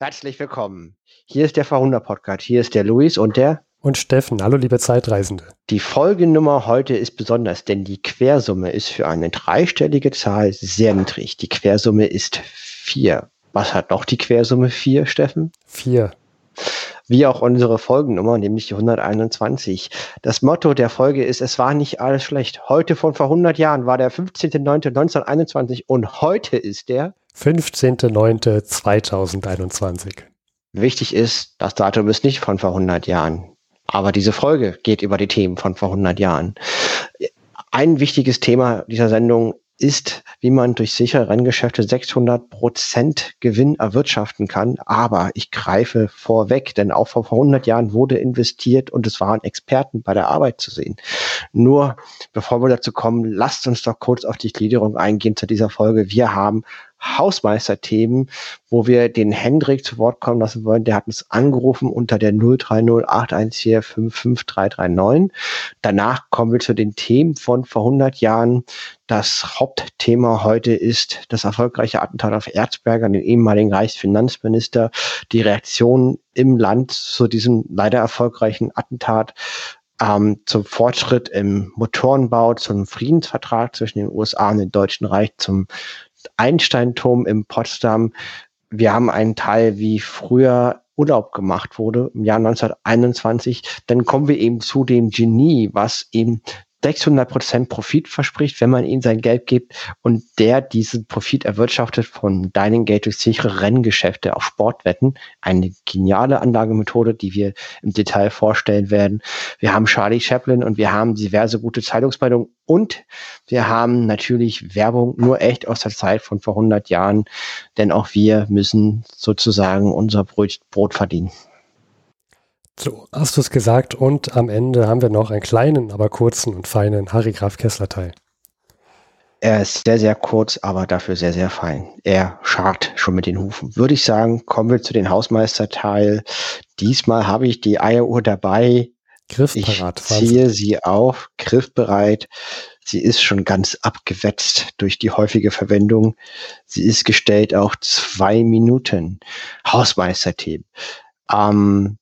Herzlich willkommen. Hier ist der Verhunder Podcast. Hier ist der Luis und der und Steffen. Hallo, liebe Zeitreisende. Die Folgenummer heute ist besonders, denn die Quersumme ist für eine dreistellige Zahl sehr niedrig. Die Quersumme ist vier. Was hat noch die Quersumme vier, Steffen? Vier. Wie auch unsere Folgennummer, nämlich die 121. Das Motto der Folge ist, es war nicht alles schlecht. Heute von vor 100 Jahren war der 15.09.1921 und heute ist der 15.09.2021. Wichtig ist, das Datum ist nicht von vor 100 Jahren. Aber diese Folge geht über die Themen von vor 100 Jahren. Ein wichtiges Thema dieser Sendung ist, wie man durch sichere Renngeschäfte 600 Prozent Gewinn erwirtschaften kann. Aber ich greife vorweg, denn auch vor 100 Jahren wurde investiert und es waren Experten bei der Arbeit zu sehen. Nur bevor wir dazu kommen, lasst uns doch kurz auf die Gliederung eingehen zu dieser Folge. Wir haben Hausmeisterthemen, wo wir den Hendrik zu Wort kommen lassen wollen. Der hat uns angerufen unter der 03081455339. Danach kommen wir zu den Themen von vor 100 Jahren. Das Hauptthema heute ist das erfolgreiche Attentat auf Erzberger, den ehemaligen Reichsfinanzminister, die Reaktion im Land zu diesem leider erfolgreichen Attentat ähm, zum Fortschritt im Motorenbau, zum Friedensvertrag zwischen den USA und dem Deutschen Reich, zum Einsteinturm in Potsdam. Wir haben einen Teil, wie früher Urlaub gemacht wurde im Jahr 1921. Dann kommen wir eben zu dem Genie, was eben 600 Prozent Profit verspricht, wenn man ihm sein Geld gibt und der diesen Profit erwirtschaftet von Dining Gate durch sichere Renngeschäfte auf Sportwetten. Eine geniale Anlagemethode, die wir im Detail vorstellen werden. Wir haben Charlie Chaplin und wir haben diverse gute Zeitungsmeldungen und wir haben natürlich Werbung nur echt aus der Zeit von vor 100 Jahren, denn auch wir müssen sozusagen unser Brot, Brot verdienen. So, hast du es gesagt und am Ende haben wir noch einen kleinen, aber kurzen und feinen Harry Graf Kessler Teil. Er ist sehr, sehr kurz, aber dafür sehr, sehr fein. Er scharrt schon mit den Hufen. Würde ich sagen, kommen wir zu den Hausmeisterteil. Diesmal habe ich die Eieruhr dabei. Griffbereit. Ich ziehe sie auf, griffbereit. Sie ist schon ganz abgewetzt durch die häufige Verwendung. Sie ist gestellt auf zwei Minuten. Hausmeisterthemen. Ähm,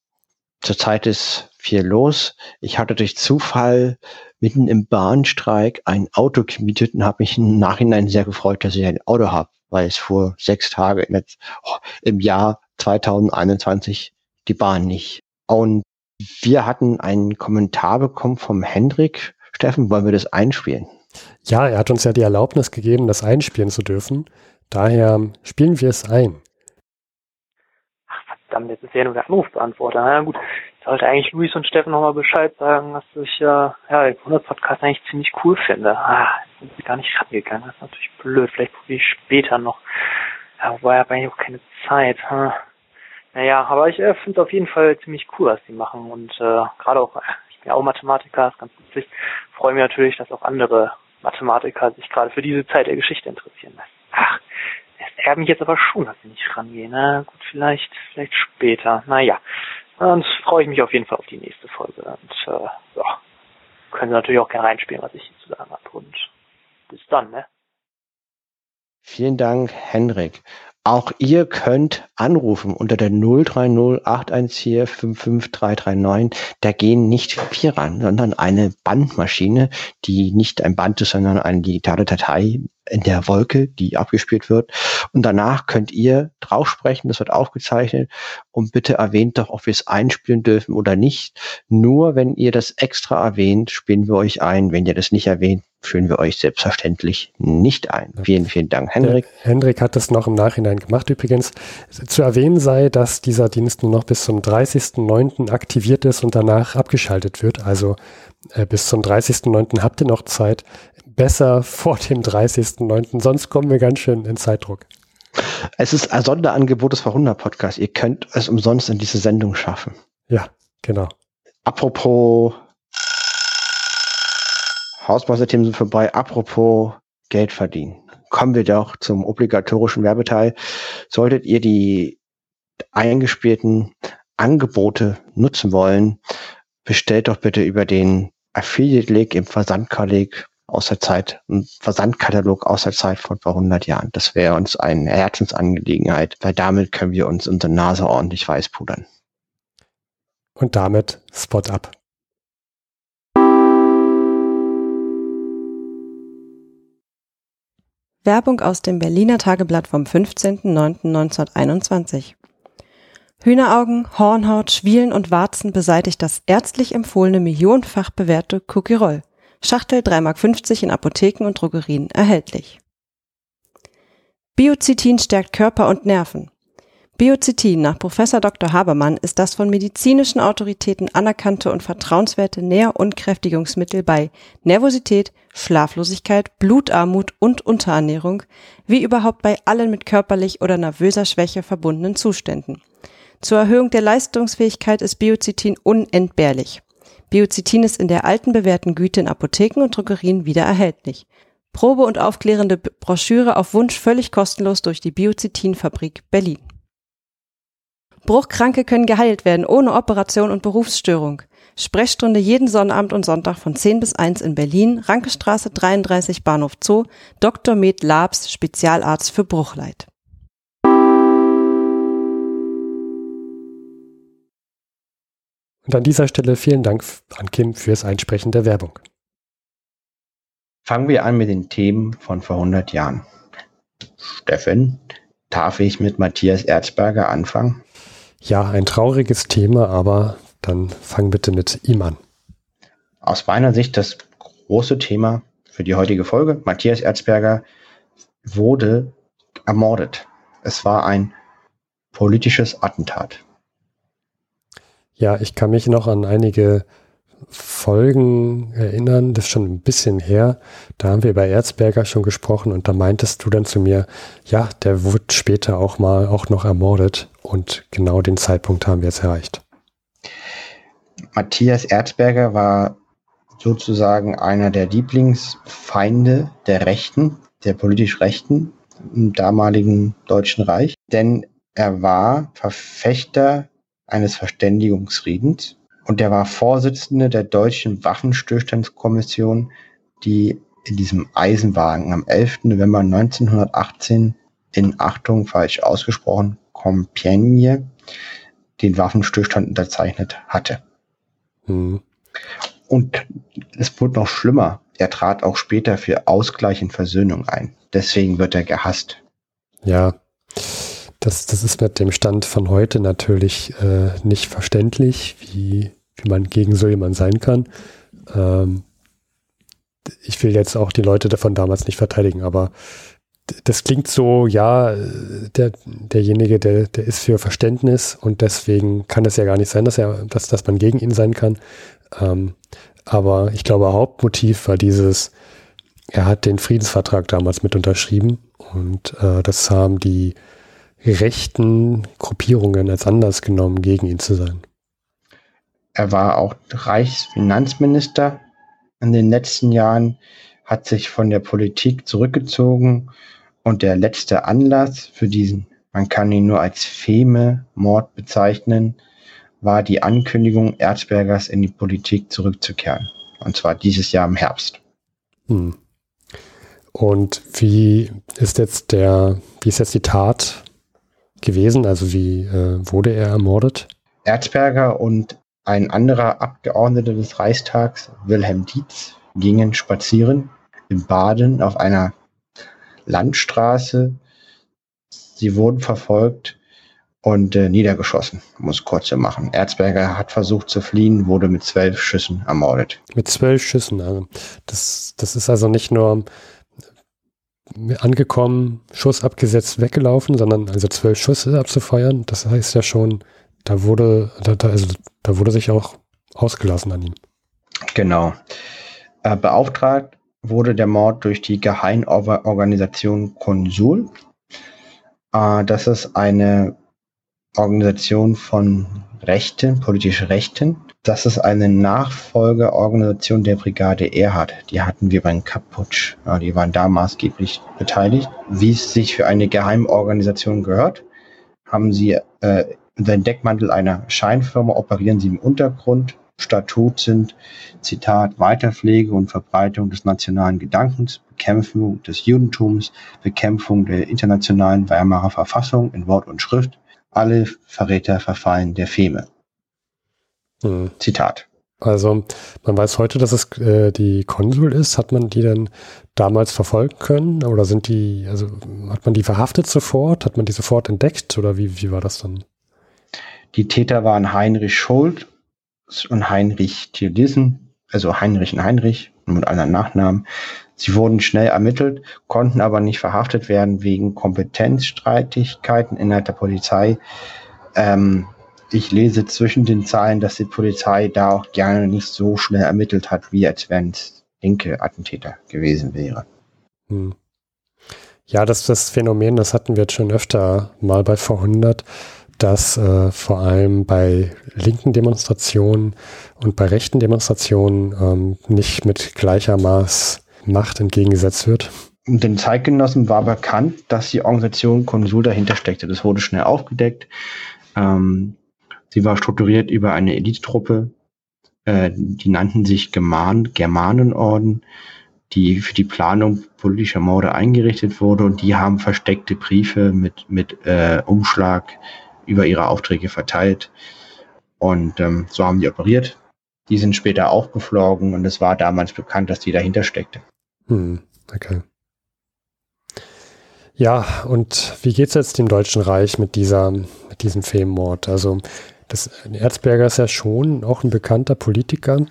Zurzeit ist viel los. Ich hatte durch Zufall mitten im Bahnstreik ein Auto gemietet und habe mich im Nachhinein sehr gefreut, dass ich ein Auto habe, weil es vor sechs Tagen oh, im Jahr 2021 die Bahn nicht. Und wir hatten einen Kommentar bekommen vom Hendrik. Steffen, wollen wir das einspielen? Ja, er hat uns ja die Erlaubnis gegeben, das einspielen zu dürfen. Daher spielen wir es ein verdammt, jetzt ist ja nur der Anrufbeantworter. Na gut, sollte eigentlich Luis und Steffen nochmal Bescheid sagen, dass ich äh, ja, den 100-Podcast eigentlich ziemlich cool finde. Ah, sind sie gar nicht rangegangen. Das ist natürlich blöd. Vielleicht probiere ich später noch. Ja, wobei habe eigentlich auch keine Zeit. Hm. Naja, aber ich äh, finde es auf jeden Fall ziemlich cool, was sie machen. Und äh, gerade auch, ich bin ja auch Mathematiker, ist ganz witzig. Freue mich natürlich, dass auch andere Mathematiker sich gerade für diese Zeit der Geschichte interessieren. Ach, es ärgert mich jetzt aber schon, dass sie nicht rangehen. Na gut, vielleicht, vielleicht später. Naja, dann freue ich mich auf jeden Fall auf die nächste Folge. Und äh, ja, können Sie natürlich auch gerne reinspielen, was ich hier zu sagen habe. Und bis dann, ne? Vielen Dank, Henrik. Auch ihr könnt anrufen unter der 030 814 55339. Da gehen nicht vier ran, sondern eine Bandmaschine, die nicht ein Band ist, sondern eine digitale Datei in der Wolke, die abgespielt wird. Und danach könnt ihr drauf sprechen, das wird aufgezeichnet. Und bitte erwähnt doch, ob wir es einspielen dürfen oder nicht. Nur wenn ihr das extra erwähnt, spielen wir euch ein. Wenn ihr das nicht erwähnt, führen wir euch selbstverständlich nicht ein. Vielen, vielen Dank, Hendrik. Der Hendrik hat das noch im Nachhinein gemacht übrigens. Zu erwähnen sei, dass dieser Dienst nur noch bis zum 30.09. aktiviert ist und danach abgeschaltet wird. Also äh, bis zum 30.09. habt ihr noch Zeit besser vor dem 30.09., sonst kommen wir ganz schön in Zeitdruck. Es ist ein Sonderangebot des Verhunder Podcast. Ihr könnt es umsonst in diese Sendung schaffen. Ja, genau. Apropos Hausmeisterthemen sind vorbei. Apropos Geld verdienen. Kommen wir doch zum obligatorischen Werbeteil. Solltet ihr die eingespielten Angebote nutzen wollen, bestellt doch bitte über den Affiliate-Link im Versandkolleg aus der Zeit, ein Versandkatalog aus der Zeit von vor 100 Jahren. Das wäre uns eine Herzensangelegenheit, weil damit können wir uns unsere Nase ordentlich weißpudern. Und damit Spot up. Werbung aus dem Berliner Tageblatt vom 15.09.1921. Hühneraugen, Hornhaut, Schwielen und Warzen beseitigt das ärztlich empfohlene millionenfach bewährte Cookie Schachtel 3,50 Mark in Apotheken und Drogerien erhältlich. Biozitin stärkt Körper und Nerven. Biozitin nach Professor Dr. Habermann ist das von medizinischen Autoritäten anerkannte und vertrauenswerte Nähr- und Kräftigungsmittel bei Nervosität, Schlaflosigkeit, Blutarmut und Unterernährung, wie überhaupt bei allen mit körperlich oder nervöser Schwäche verbundenen Zuständen. Zur Erhöhung der Leistungsfähigkeit ist Biozitin unentbehrlich. Biozitin ist in der alten bewährten Güte in Apotheken und Drogerien wieder erhältlich. Probe und aufklärende Broschüre auf Wunsch völlig kostenlos durch die Biozitin-Fabrik Berlin. Bruchkranke können geheilt werden ohne Operation und Berufsstörung. Sprechstunde jeden Sonnabend und Sonntag von 10 bis 1 in Berlin, Rankestraße 33 Bahnhof Zoo, Dr. Med Labs, Spezialarzt für Bruchleid. Und an dieser Stelle vielen Dank an Kim fürs Einsprechen der Werbung. Fangen wir an mit den Themen von vor 100 Jahren. Steffen, darf ich mit Matthias Erzberger anfangen? Ja, ein trauriges Thema, aber dann fang bitte mit ihm an. Aus meiner Sicht das große Thema für die heutige Folge. Matthias Erzberger wurde ermordet. Es war ein politisches Attentat. Ja, ich kann mich noch an einige Folgen erinnern, das ist schon ein bisschen her. Da haben wir über Erzberger schon gesprochen und da meintest du dann zu mir, ja, der wurde später auch mal auch noch ermordet und genau den Zeitpunkt haben wir jetzt erreicht. Matthias Erzberger war sozusagen einer der Lieblingsfeinde der Rechten, der politisch Rechten im damaligen Deutschen Reich, denn er war Verfechter eines Verständigungsfriedens und der war Vorsitzende der deutschen Waffenstillstandskommission, die in diesem Eisenwagen am 11. November 1918 in Achtung falsch ausgesprochen Compiègne den Waffenstillstand unterzeichnet hatte. Mhm. Und es wurde noch schlimmer. Er trat auch später für Ausgleich und Versöhnung ein. Deswegen wird er gehasst. Ja, das, das ist mit dem Stand von heute natürlich äh, nicht verständlich, wie, wie man gegen so jemand sein kann. Ähm, ich will jetzt auch die Leute davon damals nicht verteidigen, aber das klingt so, ja, der, derjenige, der, der ist für Verständnis und deswegen kann es ja gar nicht sein, dass er, dass, dass man gegen ihn sein kann. Ähm, aber ich glaube, Hauptmotiv war dieses, er hat den Friedensvertrag damals mit unterschrieben und äh, das haben die rechten Gruppierungen als Anlass genommen, gegen ihn zu sein. Er war auch Reichsfinanzminister in den letzten Jahren, hat sich von der Politik zurückgezogen und der letzte Anlass für diesen, man kann ihn nur als Feme-Mord bezeichnen, war die Ankündigung Erzbergers in die Politik zurückzukehren. Und zwar dieses Jahr im Herbst. Hm. Und wie ist jetzt der, wie ist jetzt die Tat gewesen? Also wie äh, wurde er ermordet? Erzberger und ein anderer Abgeordneter des Reichstags, Wilhelm Dietz, gingen spazieren im Baden auf einer Landstraße. Sie wurden verfolgt und äh, niedergeschossen, muss kurz so machen. Erzberger hat versucht zu fliehen, wurde mit zwölf Schüssen ermordet. Mit zwölf Schüssen, also das, das ist also nicht nur angekommen, Schuss abgesetzt, weggelaufen, sondern also zwölf Schüsse abzufeuern, das heißt ja schon, da wurde, da, da, also, da wurde sich auch ausgelassen an ihm. Genau. Äh, beauftragt wurde der Mord durch die Geheimorganisation Konsul. Äh, das ist eine Organisation von Rechten, politische Rechten. Das ist eine Nachfolgeorganisation der Brigade Erhard. Die hatten wir beim Kaputsch. Ja, die waren da maßgeblich beteiligt. Wie es sich für eine Geheimorganisation gehört, haben sie äh, unter Deckmantel einer Scheinfirma operieren sie im Untergrund, Statut sind, Zitat, Weiterpflege und Verbreitung des nationalen Gedankens, Bekämpfung des Judentums, Bekämpfung der internationalen Weimarer Verfassung in Wort und Schrift, alle Verräter verfallen der Feme. Hm. Zitat. Also man weiß heute, dass es äh, die Konsul ist. Hat man die denn damals verfolgen können? Oder sind die, also hat man die verhaftet sofort? Hat man die sofort entdeckt? Oder wie, wie war das dann? Die Täter waren Heinrich Schuld und Heinrich Theodisen, also Heinrich und Heinrich mit anderen Nachnamen. Sie wurden schnell ermittelt, konnten aber nicht verhaftet werden wegen Kompetenzstreitigkeiten innerhalb der Polizei. Ähm, ich lese zwischen den Zeilen, dass die Polizei da auch gerne nicht so schnell ermittelt hat, wie als wenn es linke Attentäter gewesen wäre. Hm. Ja, das, das Phänomen, das hatten wir jetzt schon öfter mal bei V100, dass äh, vor allem bei linken Demonstrationen und bei rechten Demonstrationen ähm, nicht mit gleicher Maß Macht entgegengesetzt wird. Den Zeitgenossen war bekannt, dass die Organisation Konsul dahinter steckte. Das wurde schnell aufgedeckt. Ähm, sie war strukturiert über eine Elitetruppe, äh, die nannten sich German Germanenorden, die für die Planung politischer Morde eingerichtet wurde und die haben versteckte Briefe mit, mit äh, Umschlag über ihre Aufträge verteilt. Und ähm, so haben die operiert. Die sind später aufgeflogen und es war damals bekannt, dass die dahinter steckte. Hm, okay. Ja, und wie geht es jetzt dem Deutschen Reich mit dieser, mit diesem Fehmmord? Also, das Erzberger ist ja schon auch ein bekannter Politiker.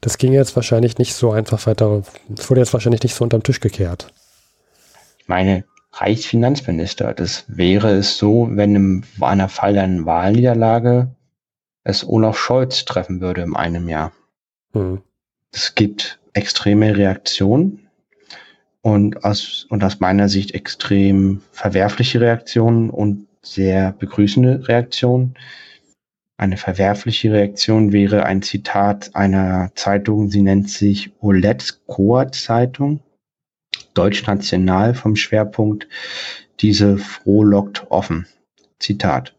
Das ging jetzt wahrscheinlich nicht so einfach weiter, es wurde jetzt wahrscheinlich nicht so unterm Tisch gekehrt. Ich meine, Reichsfinanzminister. Das wäre es so, wenn im einer Fall einer Wahlniederlage es Olaf Scholz treffen würde in einem Jahr. Hm. Es gibt extreme Reaktionen und aus, und aus meiner Sicht extrem verwerfliche Reaktionen und sehr begrüßende Reaktionen. Eine verwerfliche Reaktion wäre ein Zitat einer Zeitung, sie nennt sich Oletskoa Zeitung deutschnational vom Schwerpunkt diese frohlockt offen. Zitat.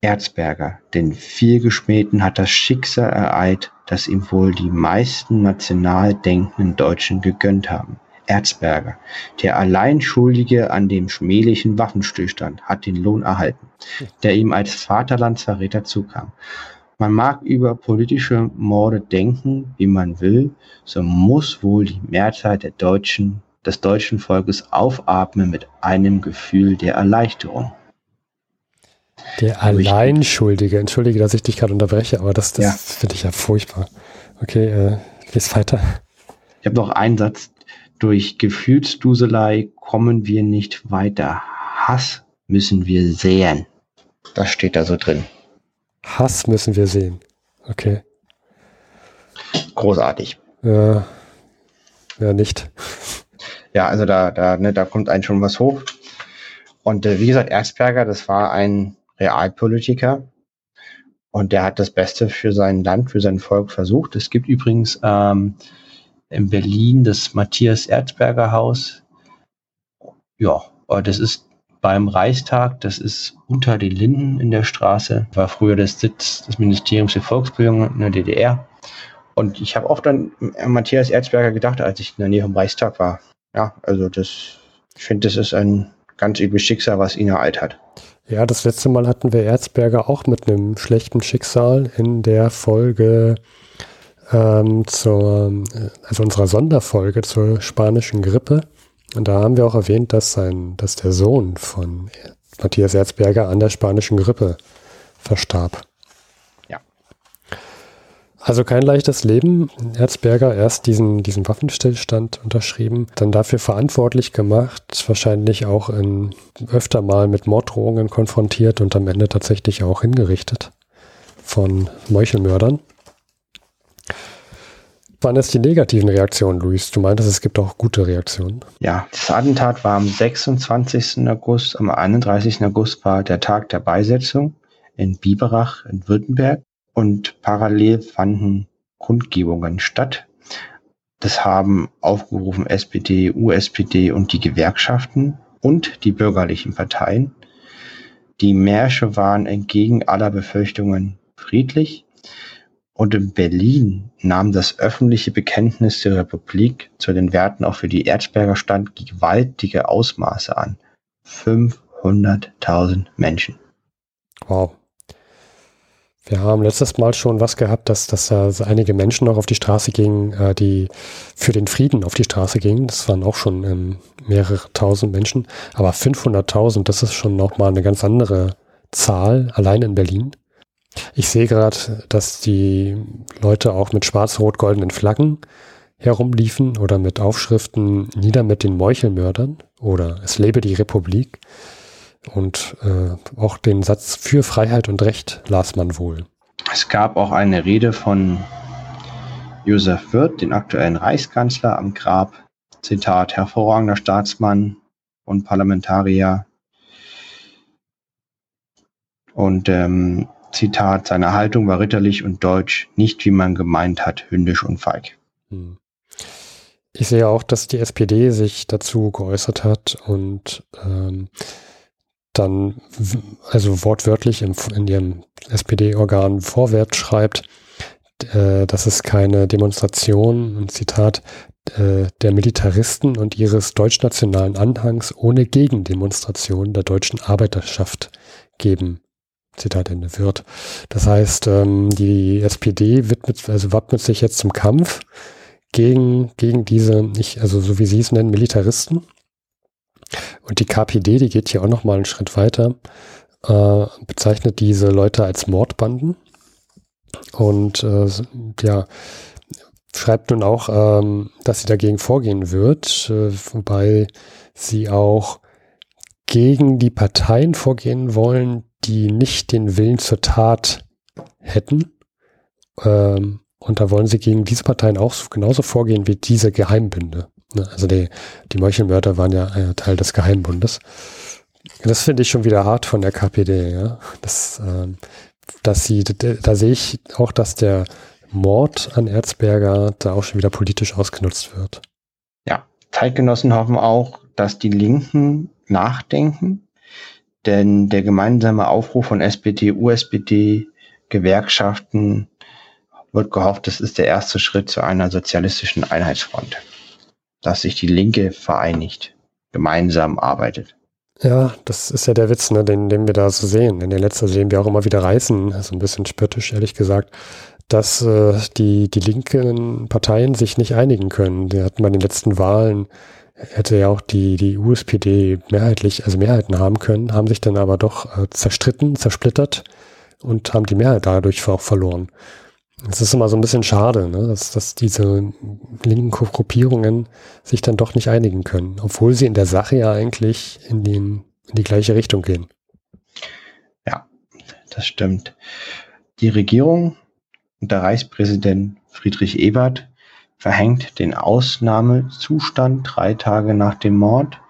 Erzberger, den vielgeschmähten hat das Schicksal ereilt, das ihm wohl die meisten national denkenden Deutschen gegönnt haben. Erzberger, der allein Schuldige an dem schmählichen Waffenstillstand, hat den Lohn erhalten, der ihm als Vaterlandsverräter zukam. Man mag über politische Morde denken, wie man will, so muss wohl die Mehrzahl der Deutschen des deutschen Volkes aufatmen mit einem Gefühl der Erleichterung. Der Alleinschuldige, entschuldige, dass ich dich gerade unterbreche, aber das, das ja. finde ich ja furchtbar. Okay, äh, geht's weiter. Ich habe noch einen Satz. Durch Gefühlsduselei kommen wir nicht weiter. Hass müssen wir sehen. Das steht da so drin. Hass müssen wir sehen. Okay. Großartig. Ja, ja nicht ja, also da, da, ne, da kommt einem schon was hoch. Und äh, wie gesagt, Erzberger, das war ein Realpolitiker und der hat das Beste für sein Land, für sein Volk versucht. Es gibt übrigens ähm, in Berlin das Matthias Erzberger Haus. Ja, das ist beim Reichstag, das ist unter den Linden in der Straße, war früher das Sitz des Ministeriums für Volksbildung in der DDR. Und ich habe oft an Matthias Erzberger gedacht, als ich in der Nähe vom Reichstag war ja, also das, ich finde, das ist ein ganz übles Schicksal, was ihn ereilt hat. Ja, das letzte Mal hatten wir Erzberger auch mit einem schlechten Schicksal in der Folge ähm, zur, also unserer Sonderfolge zur spanischen Grippe. Und da haben wir auch erwähnt, dass sein, dass der Sohn von Matthias Erzberger an der spanischen Grippe verstarb. Also kein leichtes Leben. Erzberger erst diesen, diesen Waffenstillstand unterschrieben, dann dafür verantwortlich gemacht, wahrscheinlich auch in, öfter mal mit Morddrohungen konfrontiert und am Ende tatsächlich auch hingerichtet von Meuchelmördern. Waren es die negativen Reaktionen, Luis? Du meintest, es gibt auch gute Reaktionen. Ja, das Attentat war am 26. August, am 31. August war der Tag der Beisetzung in Biberach in Württemberg und parallel fanden Kundgebungen statt. Das haben aufgerufen SPD, USPD und die Gewerkschaften und die bürgerlichen Parteien. Die Märsche waren entgegen aller Befürchtungen friedlich Und in Berlin nahm das öffentliche Bekenntnis der Republik zu den Werten auch für die Erzberger Stand gewaltige Ausmaße an. 500.000 Menschen. Wow. Wir haben letztes Mal schon was gehabt, dass, dass da einige Menschen noch auf die Straße gingen, äh, die für den Frieden auf die Straße gingen. Das waren auch schon ähm, mehrere tausend Menschen. Aber 500.000, das ist schon nochmal eine ganz andere Zahl, allein in Berlin. Ich sehe gerade, dass die Leute auch mit schwarz-rot-goldenen Flaggen herumliefen oder mit Aufschriften Nieder mit den Meuchelmördern oder Es lebe die Republik. Und äh, auch den Satz für Freiheit und Recht las man wohl. Es gab auch eine Rede von Josef Wirth, den aktuellen Reichskanzler, am Grab. Zitat, hervorragender Staatsmann und Parlamentarier. Und ähm, Zitat, seine Haltung war ritterlich und deutsch, nicht wie man gemeint hat, hündisch und feig. Hm. Ich sehe auch, dass die SPD sich dazu geäußert hat und ähm, dann also wortwörtlich im, in ihrem SPD-Organ vorwärts schreibt, äh, dass es keine Demonstration, ein Zitat, äh, der Militaristen und ihres deutschnationalen Anhangs ohne Gegendemonstration der deutschen Arbeiterschaft geben. Zitat Ende wird. Das heißt, ähm, die SPD widmet, also wappnet sich jetzt zum Kampf gegen, gegen diese, nicht, also so wie Sie es nennen, Militaristen und die KPD, die geht hier auch noch mal einen Schritt weiter, äh, bezeichnet diese Leute als Mordbanden und äh, ja, schreibt nun auch, ähm, dass sie dagegen vorgehen wird, äh, wobei sie auch gegen die Parteien vorgehen wollen, die nicht den Willen zur Tat hätten. Ähm, und da wollen sie gegen diese Parteien auch genauso vorgehen wie diese Geheimbünde. Ne? Also die, die Meuchelmörder waren ja äh, Teil des Geheimbundes. Das finde ich schon wieder hart von der KPD, ja. Das, ähm, dass sie, da sehe ich auch, dass der Mord an Erzberger da auch schon wieder politisch ausgenutzt wird. Ja, Zeitgenossen hoffen auch, dass die Linken nachdenken, denn der gemeinsame Aufruf von SPD, USPD, Gewerkschaften wird gehofft, das ist der erste Schritt zu einer sozialistischen Einheitsfront dass sich die Linke vereinigt, gemeinsam arbeitet. Ja, das ist ja der Witz, ne, den, den wir da so sehen. In der letzten sehen wir auch immer wieder reißen, so ein bisschen spöttisch, ehrlich gesagt, dass äh, die, die linken Parteien sich nicht einigen können. Die hatten bei den letzten Wahlen, hätte ja auch die, die USPD mehrheitlich, also Mehrheiten haben können, haben sich dann aber doch äh, zerstritten, zersplittert und haben die Mehrheit dadurch auch verloren. Es ist immer so ein bisschen schade, ne? dass, dass diese linken Gruppierungen sich dann doch nicht einigen können, obwohl sie in der Sache ja eigentlich in, den, in die gleiche Richtung gehen. Ja, das stimmt. Die Regierung und der Reichspräsident Friedrich Ebert verhängt den Ausnahmezustand drei Tage nach dem Mord.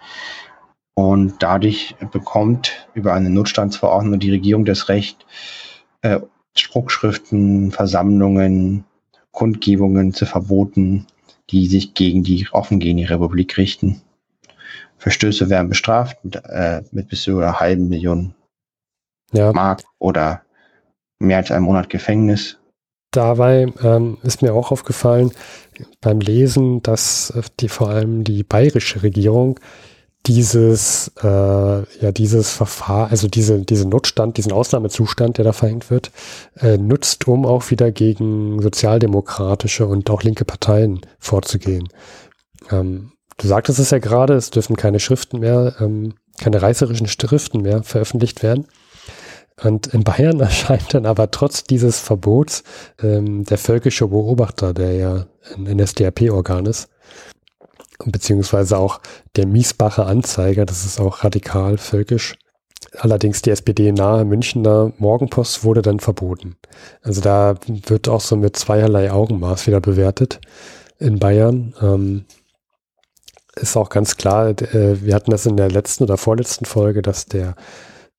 Und dadurch bekommt über eine Notstandsverordnung die Regierung das Recht, äh, Druckschriften, Versammlungen, Kundgebungen zu verboten, die sich gegen die offen gegen die Republik richten. Verstöße werden bestraft mit, äh, mit bis zu einer halben Million ja. Mark oder mehr als einem Monat Gefängnis. Dabei ähm, ist mir auch aufgefallen beim Lesen, dass äh, die vor allem die bayerische Regierung dieses, äh, ja, dieses Verfahren, also diese, diesen Notstand, diesen Ausnahmezustand, der da verhängt wird, äh, nutzt, um auch wieder gegen sozialdemokratische und auch linke Parteien vorzugehen. Ähm, du sagtest es ja gerade, es dürfen keine Schriften mehr, ähm, keine reißerischen Schriften mehr veröffentlicht werden. Und in Bayern erscheint dann aber trotz dieses Verbots ähm, der völkische Beobachter, der ja ein NSDAP-Organ ist, beziehungsweise auch der Miesbacher Anzeiger, das ist auch radikal völkisch. Allerdings die SPD nahe Münchner Morgenpost wurde dann verboten. Also da wird auch so mit zweierlei Augenmaß wieder bewertet in Bayern. Ähm, ist auch ganz klar, äh, wir hatten das in der letzten oder vorletzten Folge, dass der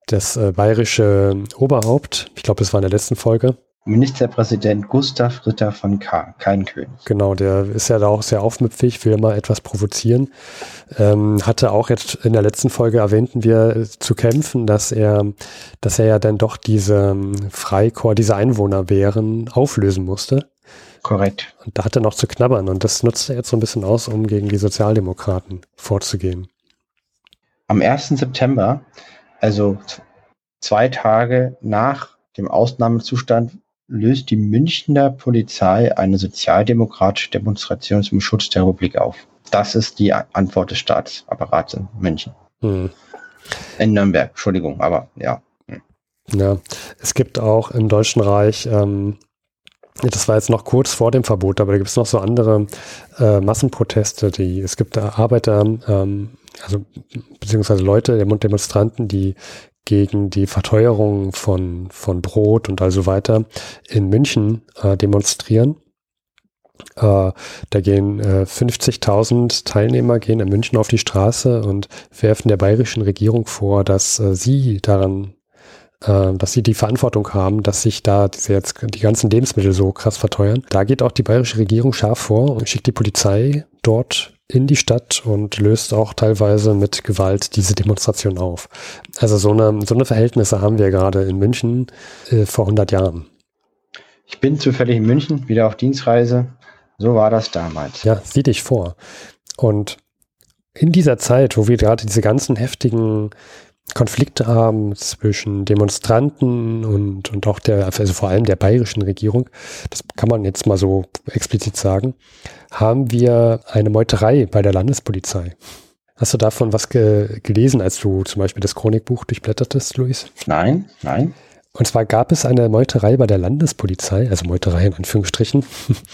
das äh, bayerische Oberhaupt, ich glaube, es war in der letzten Folge, Ministerpräsident Gustav Ritter von K. kein König. Genau, der ist ja da auch sehr aufmüpfig, will mal etwas provozieren. Ähm, hatte auch jetzt in der letzten Folge erwähnten wir zu kämpfen, dass er, dass er ja dann doch diese ähm, Freikorps, diese Einwohnerwehren auflösen musste. Korrekt. Und da hat er noch zu knabbern und das nutzt er jetzt so ein bisschen aus, um gegen die Sozialdemokraten vorzugehen. Am 1. September, also zwei Tage nach dem Ausnahmezustand, löst die Münchner Polizei eine sozialdemokratische Demonstration zum Schutz der Republik auf. Das ist die Antwort des Staatsapparats in München. Hm. In Nürnberg, Entschuldigung, aber ja. Hm. Ja, es gibt auch im Deutschen Reich, ähm, das war jetzt noch kurz vor dem Verbot, aber da gibt es noch so andere äh, Massenproteste, die es gibt Arbeiter, ähm, also beziehungsweise Leute, Demonstranten, die gegen die Verteuerung von, von Brot und also weiter in München äh, demonstrieren. Äh, da gehen äh, 50.000 Teilnehmer gehen in München auf die Straße und werfen der bayerischen Regierung vor, dass äh, sie daran, äh, dass sie die Verantwortung haben, dass sich da diese jetzt die ganzen Lebensmittel so krass verteuern. Da geht auch die bayerische Regierung scharf vor und schickt die Polizei dort in die Stadt und löst auch teilweise mit Gewalt diese Demonstration auf. Also so eine, so eine Verhältnisse haben wir gerade in München äh, vor 100 Jahren. Ich bin zufällig in München, wieder auf Dienstreise. So war das damals. Ja, sieh dich vor. Und in dieser Zeit, wo wir gerade diese ganzen heftigen Konflikte haben zwischen Demonstranten und, und auch der, also vor allem der bayerischen Regierung, das kann man jetzt mal so explizit sagen, haben wir eine Meuterei bei der Landespolizei. Hast du davon was ge gelesen, als du zum Beispiel das Chronikbuch durchblättertest, Luis? Nein, nein. Und zwar gab es eine Meuterei bei der Landespolizei, also Meuterei in Anführungsstrichen.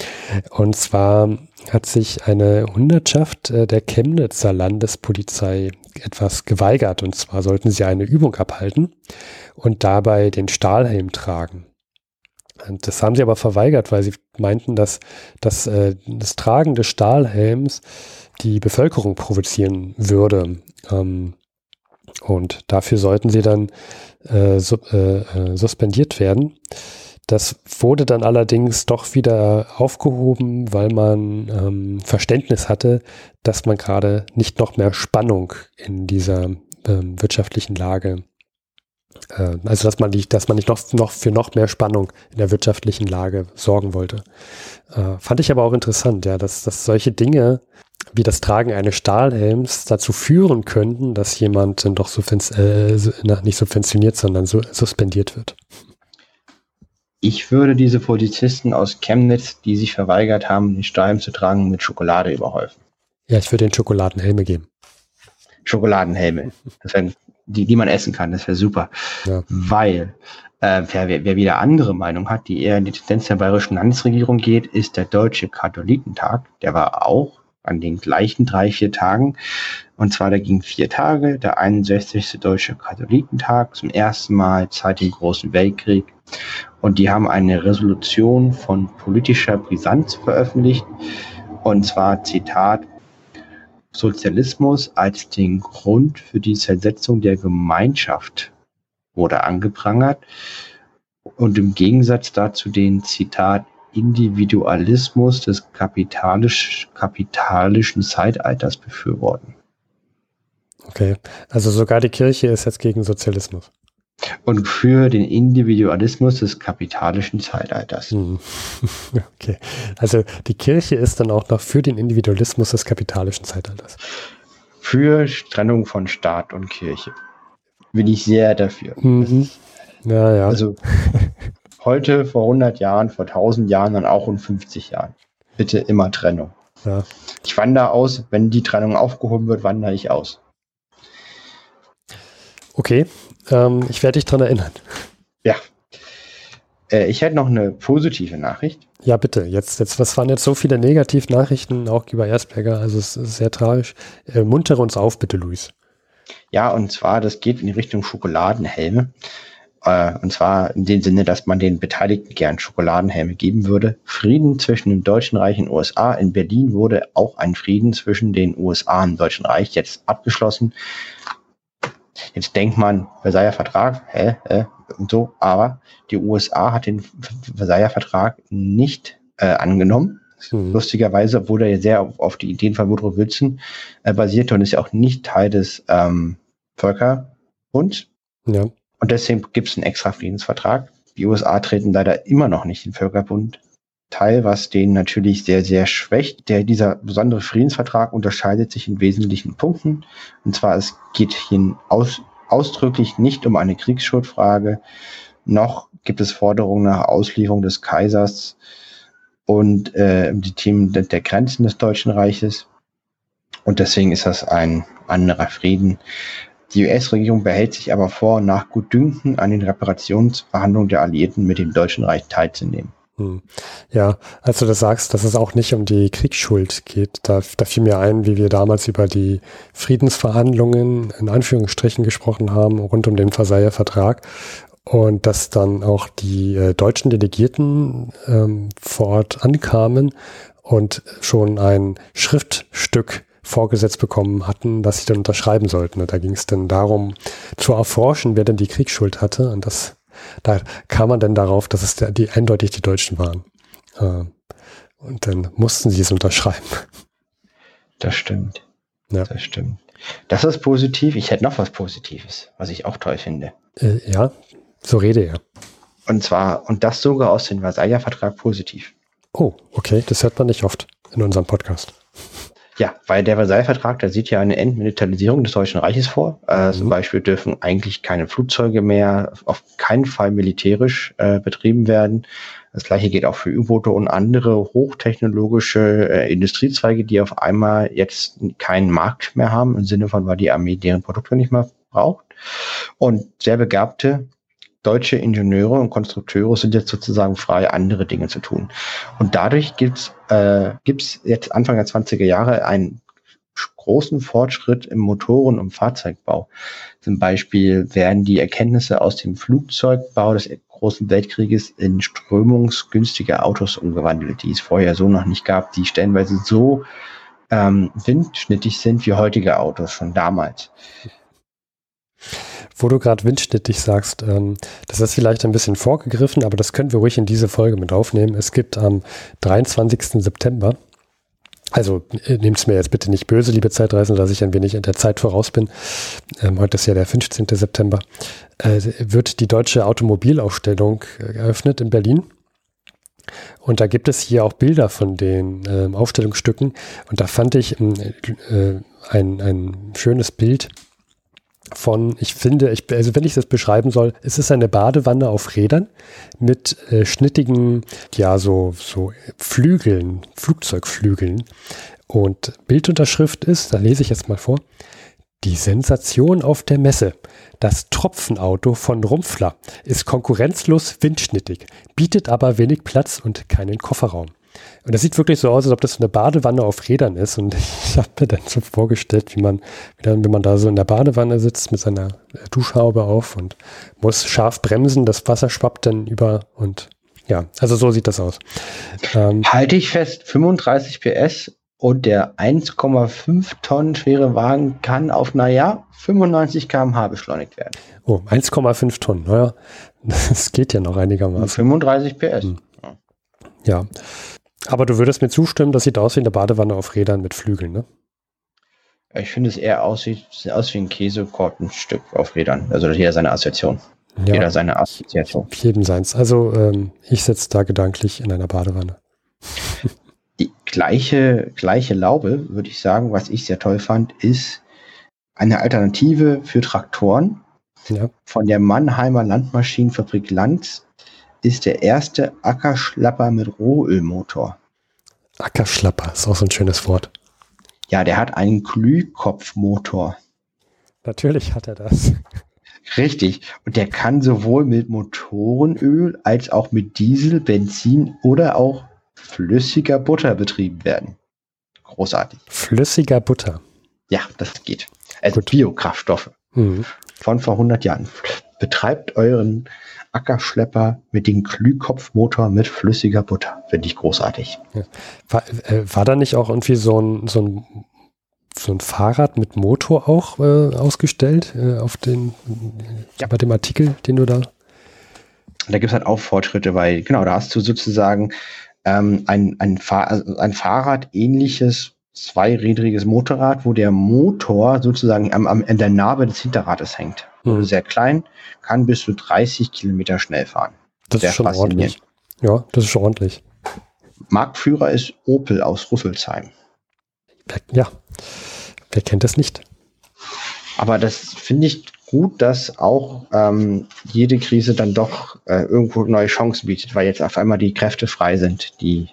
Und zwar hat sich eine Hundertschaft äh, der Chemnitzer Landespolizei etwas geweigert. Und zwar sollten sie eine Übung abhalten und dabei den Stahlhelm tragen. Und das haben sie aber verweigert, weil sie meinten, dass, dass äh, das Tragen des Stahlhelms die Bevölkerung provozieren würde. Ähm, und dafür sollten sie dann äh, su äh, äh, suspendiert werden. Das wurde dann allerdings doch wieder aufgehoben, weil man ähm, Verständnis hatte, dass man gerade nicht noch mehr Spannung in dieser ähm, wirtschaftlichen Lage äh, also dass man nicht, dass man nicht noch, noch für noch mehr Spannung in der wirtschaftlichen Lage sorgen wollte. Äh, fand ich aber auch interessant, ja, dass, dass solche Dinge wie das Tragen eines Stahlhelms dazu führen könnten, dass jemand dann doch so äh, nicht subventioniert, sondern so, suspendiert wird. Ich würde diese Polizisten aus Chemnitz, die sich verweigert haben, den Stahlhelm zu tragen, mit Schokolade überhäufen. Ja, ich würde den Schokoladenhelme geben. Schokoladenhelme. Das wären die, die man essen kann. Das wäre super. Ja. Weil äh, wer, wer wieder andere Meinung hat, die eher in die Tendenz der bayerischen Landesregierung geht, ist der Deutsche Katholikentag. Der war auch an den gleichen drei, vier Tagen. Und zwar, der ging vier Tage, der 61. Deutsche Katholikentag, zum ersten Mal seit dem Großen Weltkrieg. Und die haben eine Resolution von politischer Brisanz veröffentlicht. Und zwar, Zitat, Sozialismus als den Grund für die Zersetzung der Gemeinschaft wurde angeprangert und im Gegensatz dazu den Zitat Individualismus des kapitalisch, kapitalischen Zeitalters befürworten. Okay, also sogar die Kirche ist jetzt gegen Sozialismus und für den Individualismus des kapitalischen Zeitalters. Hm. Okay, also die Kirche ist dann auch noch für den Individualismus des kapitalischen Zeitalters. Für Trennung von Staat und Kirche. Bin ich sehr dafür. Mhm. Ja, ja. Also heute, vor 100 Jahren, vor 1000 Jahren und auch in 50 Jahren. Bitte immer Trennung. Ja. Ich wandere aus, wenn die Trennung aufgehoben wird, wandere ich aus. Okay, ähm, ich werde dich daran erinnern. Ja. Äh, ich hätte noch eine positive Nachricht. Ja, bitte. Jetzt, jetzt, was waren jetzt so viele Negativnachrichten, auch über Erzberger? Also es ist sehr tragisch. Äh, muntere uns auf, bitte, Luis. Ja, und zwar, das geht in die Richtung Schokoladenhelme. Äh, und zwar in dem Sinne, dass man den Beteiligten gern Schokoladenhelme geben würde. Frieden zwischen dem Deutschen Reich und den USA. In Berlin wurde auch ein Frieden zwischen den USA und dem Deutschen Reich jetzt abgeschlossen. Jetzt denkt man, Versailler Vertrag, hä, hä, und so, aber die USA hat den Versailler Vertrag nicht äh, angenommen. Mhm. Lustigerweise wurde er sehr auf, auf, die Ideen von Woodrow Wilson äh, basiert und ist ja auch nicht Teil des ähm, Völkerbunds. Ja. Und deswegen gibt es einen extra Friedensvertrag. Die USA treten leider immer noch nicht in den Völkerbund teil, was den natürlich sehr, sehr schwächt. Der, dieser besondere Friedensvertrag unterscheidet sich in wesentlichen Punkten. Und zwar, es geht hier aus, ausdrücklich nicht um eine Kriegsschuldfrage, noch gibt es Forderungen nach Auslieferung des Kaisers und äh, die Themen der, der Grenzen des Deutschen Reiches. Und deswegen ist das ein anderer Frieden. Die US-Regierung behält sich aber vor, nach Gutdünken an den Reparationsverhandlungen der Alliierten mit dem Deutschen Reich teilzunehmen. Hm. Ja, als du das sagst, dass es auch nicht um die Kriegsschuld geht, da, da fiel mir ein, wie wir damals über die Friedensverhandlungen in Anführungsstrichen gesprochen haben, rund um den Versailler Vertrag. Und dass dann auch die äh, deutschen Delegierten ähm, vor Ort ankamen und schon ein Schriftstück vorgesetzt bekommen hatten, das sie dann unterschreiben sollten. Da ging es dann darum, zu erforschen, wer denn die Kriegsschuld hatte. Und das da kam man dann darauf, dass es der, die eindeutig die Deutschen waren. Äh, und dann mussten sie es unterschreiben. Das stimmt. Ja. Das stimmt. Das ist positiv. Ich hätte noch was Positives, was ich auch toll finde. Äh, ja, so rede er. Und zwar, und das sogar aus dem Versailler Vertrag positiv. Oh, okay, das hört man nicht oft in unserem Podcast. Ja, weil der Versailler Vertrag, der sieht ja eine Entmilitarisierung des Deutschen Reiches vor. Äh, mhm. Zum Beispiel dürfen eigentlich keine Flugzeuge mehr auf keinen Fall militärisch äh, betrieben werden. Das gleiche geht auch für U-Boote und andere hochtechnologische äh, Industriezweige, die auf einmal jetzt keinen Markt mehr haben, im Sinne von, weil die Armee deren Produkte nicht mehr braucht. Und sehr begabte deutsche Ingenieure und Konstrukteure sind jetzt sozusagen frei, andere Dinge zu tun. Und dadurch gibt's äh, gibt's jetzt Anfang der 20er Jahre einen großen Fortschritt im Motoren- und Fahrzeugbau. Zum Beispiel werden die Erkenntnisse aus dem Flugzeugbau des Großen Weltkrieges in strömungsgünstige Autos umgewandelt, die es vorher so noch nicht gab, die stellenweise so ähm, windschnittig sind wie heutige Autos schon damals. Wo du gerade windschnittig sagst, ähm, das ist vielleicht ein bisschen vorgegriffen, aber das können wir ruhig in diese Folge mit aufnehmen. Es gibt am 23. September, also äh, nehmt es mir jetzt bitte nicht böse, liebe Zeitreisende, dass ich ein wenig in der Zeit voraus bin. Ähm, heute ist ja der 15. September. Äh, wird die deutsche Automobilausstellung äh, eröffnet in Berlin. Und da gibt es hier auch Bilder von den äh, Aufstellungsstücken. Und da fand ich äh, ein, ein schönes Bild von, ich finde, ich, also wenn ich das beschreiben soll, es ist eine Badewanne auf Rädern mit äh, schnittigen, ja, so, so Flügeln, Flugzeugflügeln. Und Bildunterschrift ist, da lese ich jetzt mal vor, die Sensation auf der Messe. Das Tropfenauto von Rumpfler ist konkurrenzlos windschnittig, bietet aber wenig Platz und keinen Kofferraum. Und das sieht wirklich so aus, als ob das eine Badewanne auf Rädern ist. Und ich habe mir dann so vorgestellt, wie man, wie dann, wenn man da so in der Badewanne sitzt mit seiner Duschhaube auf und muss scharf bremsen, das Wasser schwappt dann über und ja, also so sieht das aus. Ähm, Halte ich fest, 35 PS und der 1,5 Tonnen schwere Wagen kann auf, naja, 95 km/h beschleunigt werden. Oh, 1,5 Tonnen, naja, das geht ja noch einigermaßen. 35 PS. Hm. Ja. Aber du würdest mir zustimmen, das sieht aus wie eine Badewanne auf Rädern mit Flügeln, ne? Ich finde es eher aussieht, aus wie ein Käsekortenstück auf Rädern. Also jeder seine Assoziation. Ja, jeder seine Assoziation. Jedem seins. Also ähm, ich sitze da gedanklich in einer Badewanne. Die gleiche, gleiche Laube, würde ich sagen, was ich sehr toll fand, ist eine Alternative für Traktoren ja. von der Mannheimer Landmaschinenfabrik Lanz ist der erste Ackerschlapper mit Rohölmotor. Ackerschlapper ist auch so ein schönes Wort. Ja, der hat einen Glühkopfmotor. Natürlich hat er das. Richtig. Und der kann sowohl mit Motorenöl als auch mit Diesel, Benzin oder auch flüssiger Butter betrieben werden. Großartig. Flüssiger Butter. Ja, das geht. Also Gut. Biokraftstoffe. Mhm. Von vor 100 Jahren. Betreibt euren Ackerschlepper mit dem Glühkopfmotor mit flüssiger Butter. Finde ich großartig. Ja. War, äh, war da nicht auch irgendwie so ein, so ein, so ein Fahrrad mit Motor auch äh, ausgestellt äh, auf den, ja. bei dem Artikel, den du da da gibt es halt auch Fortschritte, weil, genau, da hast du sozusagen ähm, ein, ein, Fahr also ein Fahrrad ähnliches zweirädriges Motorrad, wo der Motor sozusagen am, am, an der Narbe des Hinterrades hängt. Mhm. Sehr klein, kann bis zu 30 Kilometer schnell fahren. Das Sehr ist schon ordentlich. Ja, das ist schon ordentlich. Marktführer ist Opel aus Rüsselsheim. Ja, wer kennt das nicht? Aber das finde ich gut, dass auch ähm, jede Krise dann doch äh, irgendwo neue Chancen bietet, weil jetzt auf einmal die Kräfte frei sind, die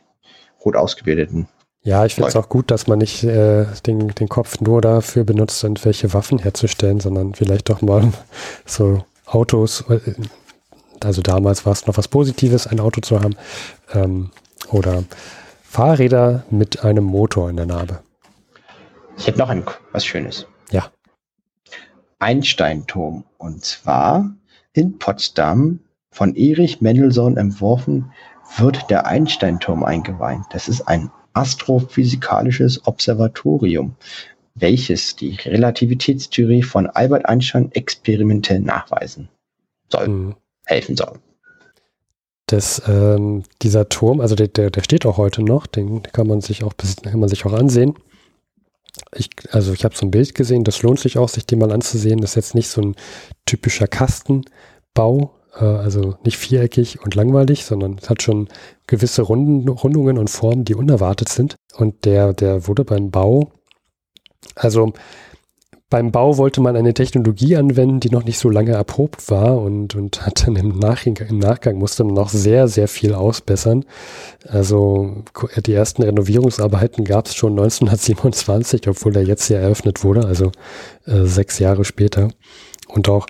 gut ausgebildeten. Ja, ich finde es auch gut, dass man nicht äh, den, den Kopf nur dafür benutzt, irgendwelche Waffen herzustellen, sondern vielleicht doch mal so Autos, äh, also damals war es noch was Positives, ein Auto zu haben, ähm, oder Fahrräder mit einem Motor in der Narbe. Ich hätte noch ein, was Schönes. Ja. Einsteinturm. Und zwar in Potsdam von Erich Mendelssohn entworfen, wird der Einsteinturm eingeweiht. Das ist ein astrophysikalisches Observatorium, welches die Relativitätstheorie von Albert Einstein experimentell nachweisen soll, mhm. helfen soll. Das, ähm, dieser Turm, also der, der, der steht auch heute noch, den kann man sich auch, kann man sich auch ansehen. Ich, also ich habe so ein Bild gesehen, das lohnt sich auch, sich den mal anzusehen. Das ist jetzt nicht so ein typischer Kastenbau, also nicht viereckig und langweilig, sondern es hat schon gewisse Runden, Rundungen und Formen, die unerwartet sind. Und der, der wurde beim Bau, also beim Bau wollte man eine Technologie anwenden, die noch nicht so lange erprobt war und, und hat dann im Nachgang, im Nachgang musste man noch sehr, sehr viel ausbessern. Also die ersten Renovierungsarbeiten gab es schon 1927, obwohl er jetzt ja eröffnet wurde, also äh, sechs Jahre später. Und auch,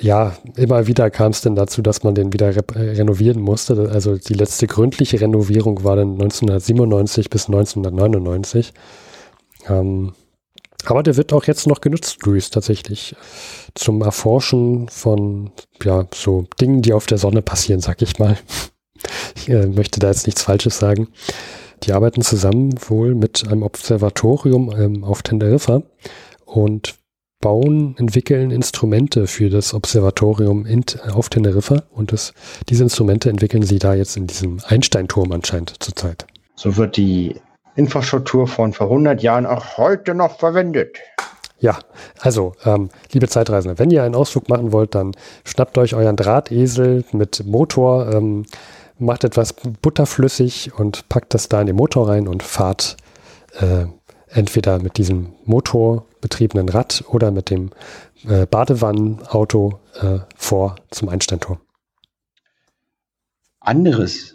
ja, immer wieder kam es dann dazu, dass man den wieder re renovieren musste. Also die letzte gründliche Renovierung war dann 1997 bis 1999. Ähm, aber der wird auch jetzt noch genutzt, Luis, tatsächlich. Zum Erforschen von, ja, so Dingen, die auf der Sonne passieren, sag ich mal. Ich äh, möchte da jetzt nichts Falsches sagen. Die arbeiten zusammen wohl mit einem Observatorium ähm, auf Teneriffa und bauen, entwickeln Instrumente für das Observatorium in, auf Teneriffa und das, diese Instrumente entwickeln sie da jetzt in diesem Einsteinturm anscheinend zurzeit. So wird die Infrastruktur von vor 100 Jahren auch heute noch verwendet. Ja, also, ähm, liebe Zeitreisende, wenn ihr einen Ausflug machen wollt, dann schnappt euch euren Drahtesel mit Motor, ähm, macht etwas butterflüssig und packt das da in den Motor rein und fahrt äh, entweder mit diesem motorbetriebenen Rad oder mit dem äh, Badewannenauto äh, vor zum Einsteinturm. Anderes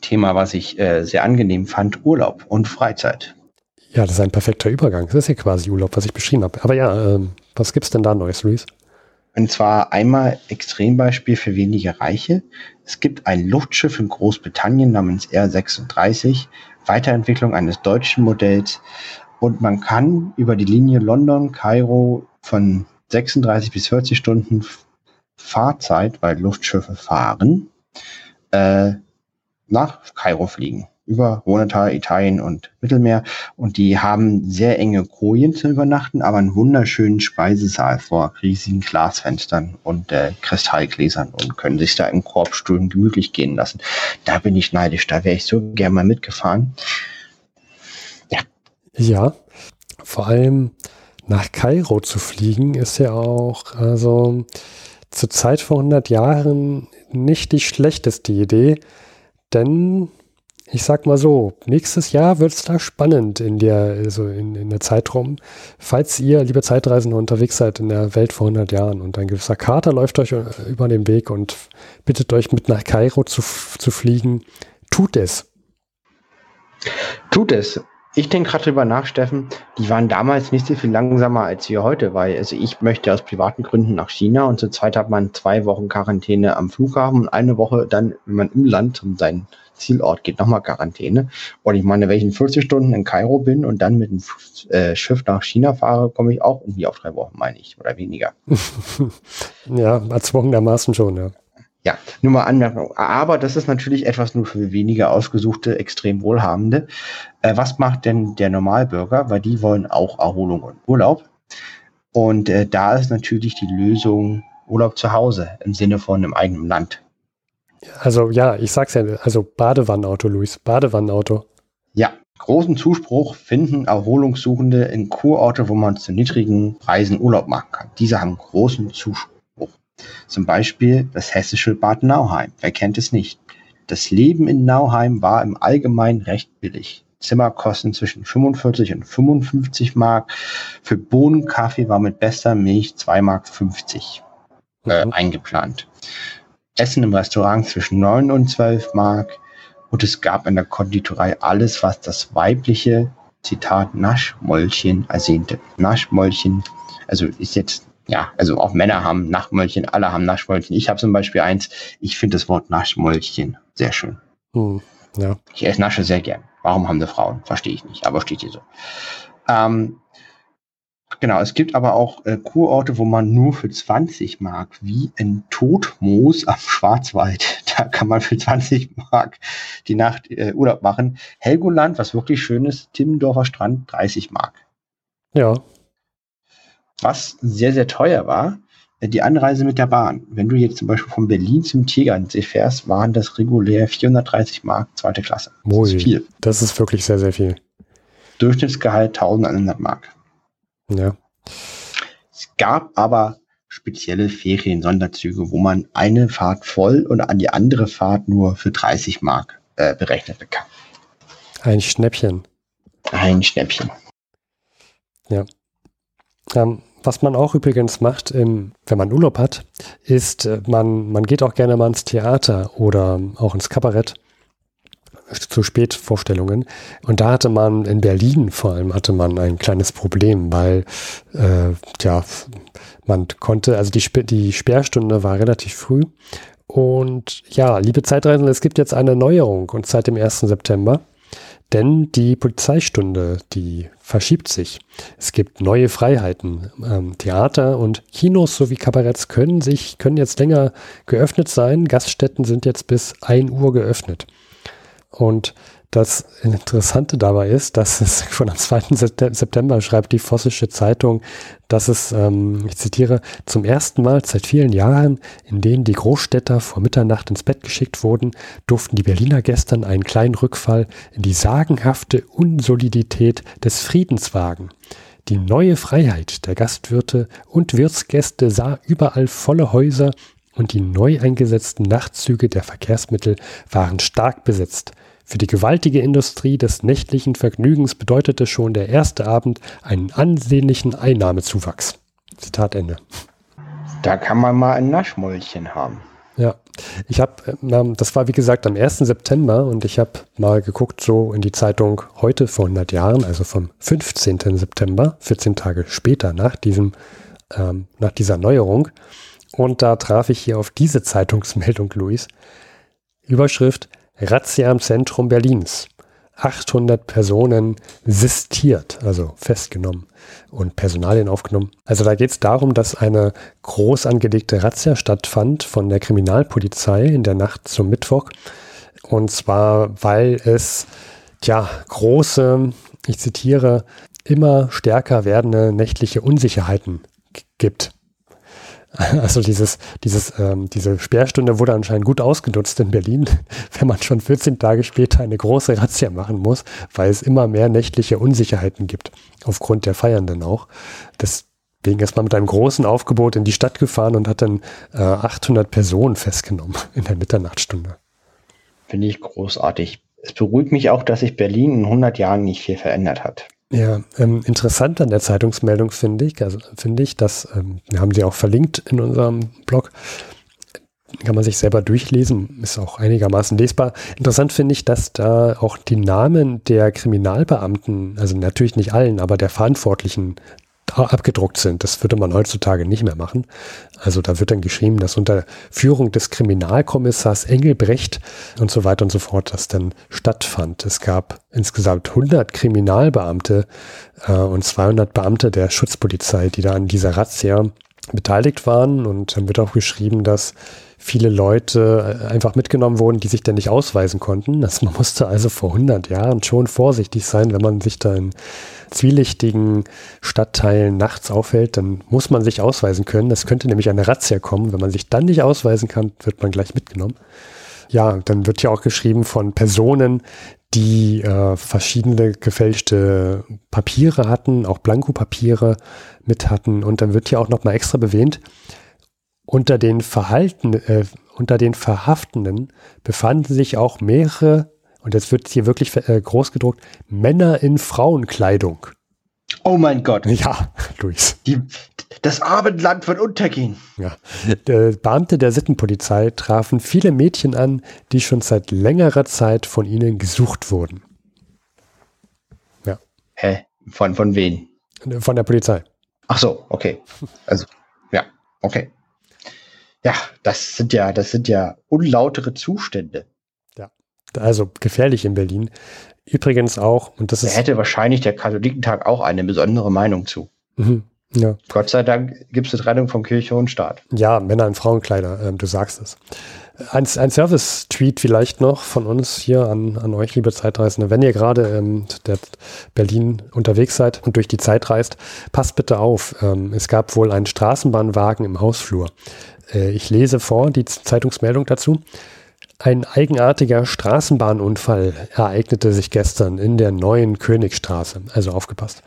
Thema, was ich äh, sehr angenehm fand, Urlaub und Freizeit. Ja, das ist ein perfekter Übergang. Das ist ja quasi Urlaub, was ich beschrieben habe. Aber ja, ähm, was es denn da Neues, Luis? Und zwar einmal Extrembeispiel für wenige Reiche. Es gibt ein Luftschiff in Großbritannien namens R36, Weiterentwicklung eines deutschen Modells. Und man kann über die Linie London-Kairo von 36 bis 40 Stunden Fahrzeit, weil Luftschiffe fahren, äh, nach Kairo fliegen. Über Ronetal, Italien und Mittelmeer. Und die haben sehr enge Kojen zu übernachten, aber einen wunderschönen Speisesaal vor riesigen Glasfenstern und äh, Kristallgläsern und können sich da im Korbstuhlen gemütlich gehen lassen. Da bin ich neidisch, da wäre ich so gerne mal mitgefahren. Ja. Vor allem nach Kairo zu fliegen ist ja auch, also zur Zeit vor 100 Jahren nicht die schlechteste Idee. Denn ich sag mal so, nächstes Jahr wird es da spannend in der, also in, in der Zeitraum. Falls ihr, liebe Zeitreisende, unterwegs seid in der Welt vor 100 Jahren und ein gewisser Kater läuft euch über den Weg und bittet euch mit nach Kairo zu, zu fliegen, tut es. Tut es. Ich denke gerade drüber nach, Steffen, die waren damals nicht so viel langsamer als wir heute, weil also ich möchte aus privaten Gründen nach China und zur Zeit hat man zwei Wochen Quarantäne am Flughafen und eine Woche dann, wenn man im Land um seinen Zielort geht, nochmal Quarantäne. Und ich meine, wenn ich in 40 Stunden in Kairo bin und dann mit dem äh, Schiff nach China fahre, komme ich auch irgendwie auf drei Wochen, meine ich, oder weniger. ja, erzwungenermaßen schon, ja. Ja, nur mal Anmerkung. Aber das ist natürlich etwas nur für weniger ausgesuchte, extrem Wohlhabende. Äh, was macht denn der Normalbürger? Weil die wollen auch Erholung und Urlaub. Und äh, da ist natürlich die Lösung Urlaub zu Hause im Sinne von im eigenen Land. Also ja, ich sag's ja, also Badewannenauto, Luis, Badewannenauto. Ja, großen Zuspruch finden Erholungssuchende in Kurorte, wo man zu niedrigen Preisen Urlaub machen kann. Diese haben großen Zuspruch. Zum Beispiel das hessische Bad Nauheim. Wer kennt es nicht? Das Leben in Nauheim war im Allgemeinen recht billig. Zimmerkosten zwischen 45 und 55 Mark. Für Bohnen, Kaffee war mit bester Milch 2 Mark 50 äh, mhm. eingeplant. Essen im Restaurant zwischen 9 und 12 Mark. Und es gab in der Konditorei alles, was das weibliche, Zitat, Naschmäulchen ersehnte. Naschmäulchen, also ist jetzt, ja, also auch Männer haben Naschmäulchen, alle haben Naschmäulchen. Ich habe zum Beispiel eins, ich finde das Wort Naschmäulchen sehr schön. Hm, ja. Ich esse Nasche sehr gern. Warum haben das Frauen? Verstehe ich nicht, aber steht hier so. Ähm, genau, es gibt aber auch äh, Kurorte, wo man nur für 20 Mark, wie in Todmoos am Schwarzwald, da kann man für 20 Mark die Nacht äh, Urlaub machen. Helgoland, was wirklich schön ist, Timmendorfer Strand, 30 Mark. Ja. Was sehr, sehr teuer war, äh, die Anreise mit der Bahn. Wenn du jetzt zum Beispiel von Berlin zum Tegernsee fährst, waren das regulär 430 Mark, zweite Klasse. Das Moi, ist viel. Das ist wirklich sehr, sehr viel. Durchschnittsgehalt 1100 Mark. Ja. Es gab aber spezielle Ferien-Sonderzüge, wo man eine Fahrt voll und an die andere Fahrt nur für 30 Mark äh, berechnet bekam. Ein Schnäppchen. Ein Schnäppchen. Ja. Ähm, was man auch übrigens macht, im, wenn man Urlaub hat, ist, äh, man, man geht auch gerne mal ins Theater oder auch ins Kabarett zu Spätvorstellungen. Und da hatte man in Berlin vor allem hatte man ein kleines Problem, weil äh, ja man konnte, also die, die Sperrstunde war relativ früh. Und ja, liebe Zeitreisende, es gibt jetzt eine Neuerung und seit dem 1. September denn die Polizeistunde, die verschiebt sich. Es gibt neue Freiheiten. Ähm, Theater und Kinos sowie Kabaretts können sich, können jetzt länger geöffnet sein. Gaststätten sind jetzt bis 1 Uhr geöffnet. Und das Interessante dabei ist, dass es schon am 2. September schreibt die Vossische Zeitung, dass es, ähm, ich zitiere, zum ersten Mal seit vielen Jahren, in denen die Großstädter vor Mitternacht ins Bett geschickt wurden, durften die Berliner gestern einen kleinen Rückfall in die sagenhafte Unsolidität des Friedens wagen. Die neue Freiheit der Gastwirte und Wirtsgäste sah überall volle Häuser und die neu eingesetzten Nachtzüge der Verkehrsmittel waren stark besetzt. Für die gewaltige Industrie des nächtlichen Vergnügens bedeutete schon der erste Abend einen ansehnlichen Einnahmezuwachs. Zitat Ende. Da kann man mal ein Naschmäulchen haben. Ja, ich habe, ähm, das war wie gesagt am 1. September und ich habe mal geguckt so in die Zeitung heute vor 100 Jahren, also vom 15. September, 14 Tage später nach diesem, ähm, nach dieser Neuerung. Und da traf ich hier auf diese Zeitungsmeldung, Luis. Überschrift, Razzia im Zentrum Berlins. 800 Personen sistiert, also festgenommen und Personalien aufgenommen. Also da geht es darum, dass eine groß angelegte Razzia stattfand von der Kriminalpolizei in der Nacht zum Mittwoch. Und zwar, weil es ja große, ich zitiere, immer stärker werdende nächtliche Unsicherheiten gibt. Also dieses, dieses, ähm, diese Sperrstunde wurde anscheinend gut ausgenutzt in Berlin, wenn man schon 14 Tage später eine große Razzia machen muss, weil es immer mehr nächtliche Unsicherheiten gibt, aufgrund der Feiernden auch. Deswegen ist man mit einem großen Aufgebot in die Stadt gefahren und hat dann äh, 800 Personen festgenommen in der Mitternachtsstunde. Finde ich großartig. Es beruhigt mich auch, dass sich Berlin in 100 Jahren nicht viel verändert hat. Ja, ähm, interessant an der Zeitungsmeldung finde ich, also finde ich, dass ähm, wir haben sie auch verlinkt in unserem Blog, kann man sich selber durchlesen, ist auch einigermaßen lesbar. Interessant finde ich, dass da auch die Namen der Kriminalbeamten, also natürlich nicht allen, aber der Verantwortlichen abgedruckt sind. Das würde man heutzutage nicht mehr machen. Also da wird dann geschrieben, dass unter Führung des Kriminalkommissars Engelbrecht und so weiter und so fort das dann stattfand. Es gab insgesamt 100 Kriminalbeamte äh, und 200 Beamte der Schutzpolizei, die da an dieser Razzia beteiligt waren. Und dann wird auch geschrieben, dass viele Leute äh, einfach mitgenommen wurden, die sich dann nicht ausweisen konnten. Also man musste also vor 100 Jahren schon vorsichtig sein, wenn man sich da in zwielichtigen Stadtteilen nachts aufhält, dann muss man sich ausweisen können. Es könnte nämlich eine Razzia kommen. Wenn man sich dann nicht ausweisen kann, wird man gleich mitgenommen. Ja, dann wird ja auch geschrieben von Personen, die äh, verschiedene gefälschte Papiere hatten, auch Blankopapiere mit hatten. Und dann wird ja auch nochmal extra bewähnt, unter den Verhalten, äh, unter den Verhaftenden befanden sich auch mehrere, und jetzt wird hier wirklich äh, groß gedruckt, Männer in Frauenkleidung. Oh mein Gott. Ja, Luis. Die, das Abendland wird untergehen. Ja. Der Beamte der Sittenpolizei trafen viele Mädchen an, die schon seit längerer Zeit von ihnen gesucht wurden. Ja. Hä? Von, von wen? Von der Polizei. Ach so, okay. Also, ja, okay. Ja, das sind ja, das sind ja unlautere Zustände. Ja, also gefährlich in Berlin. Übrigens auch, und das da ist. hätte wahrscheinlich der Katholikentag auch eine besondere Meinung zu. Mhm, ja. Gott sei Dank gibt es eine Trennung von Kirche und Staat. Ja, Männer in Frauenkleider, ähm, du sagst es. Ein, ein Service-Tweet vielleicht noch von uns hier an, an euch, liebe Zeitreisende. Wenn ihr gerade ähm, der Berlin unterwegs seid und durch die Zeit reist, passt bitte auf. Ähm, es gab wohl einen Straßenbahnwagen im Hausflur. Äh, ich lese vor die Zeitungsmeldung dazu. Ein eigenartiger Straßenbahnunfall ereignete sich gestern in der neuen Königstraße. Also aufgepasst.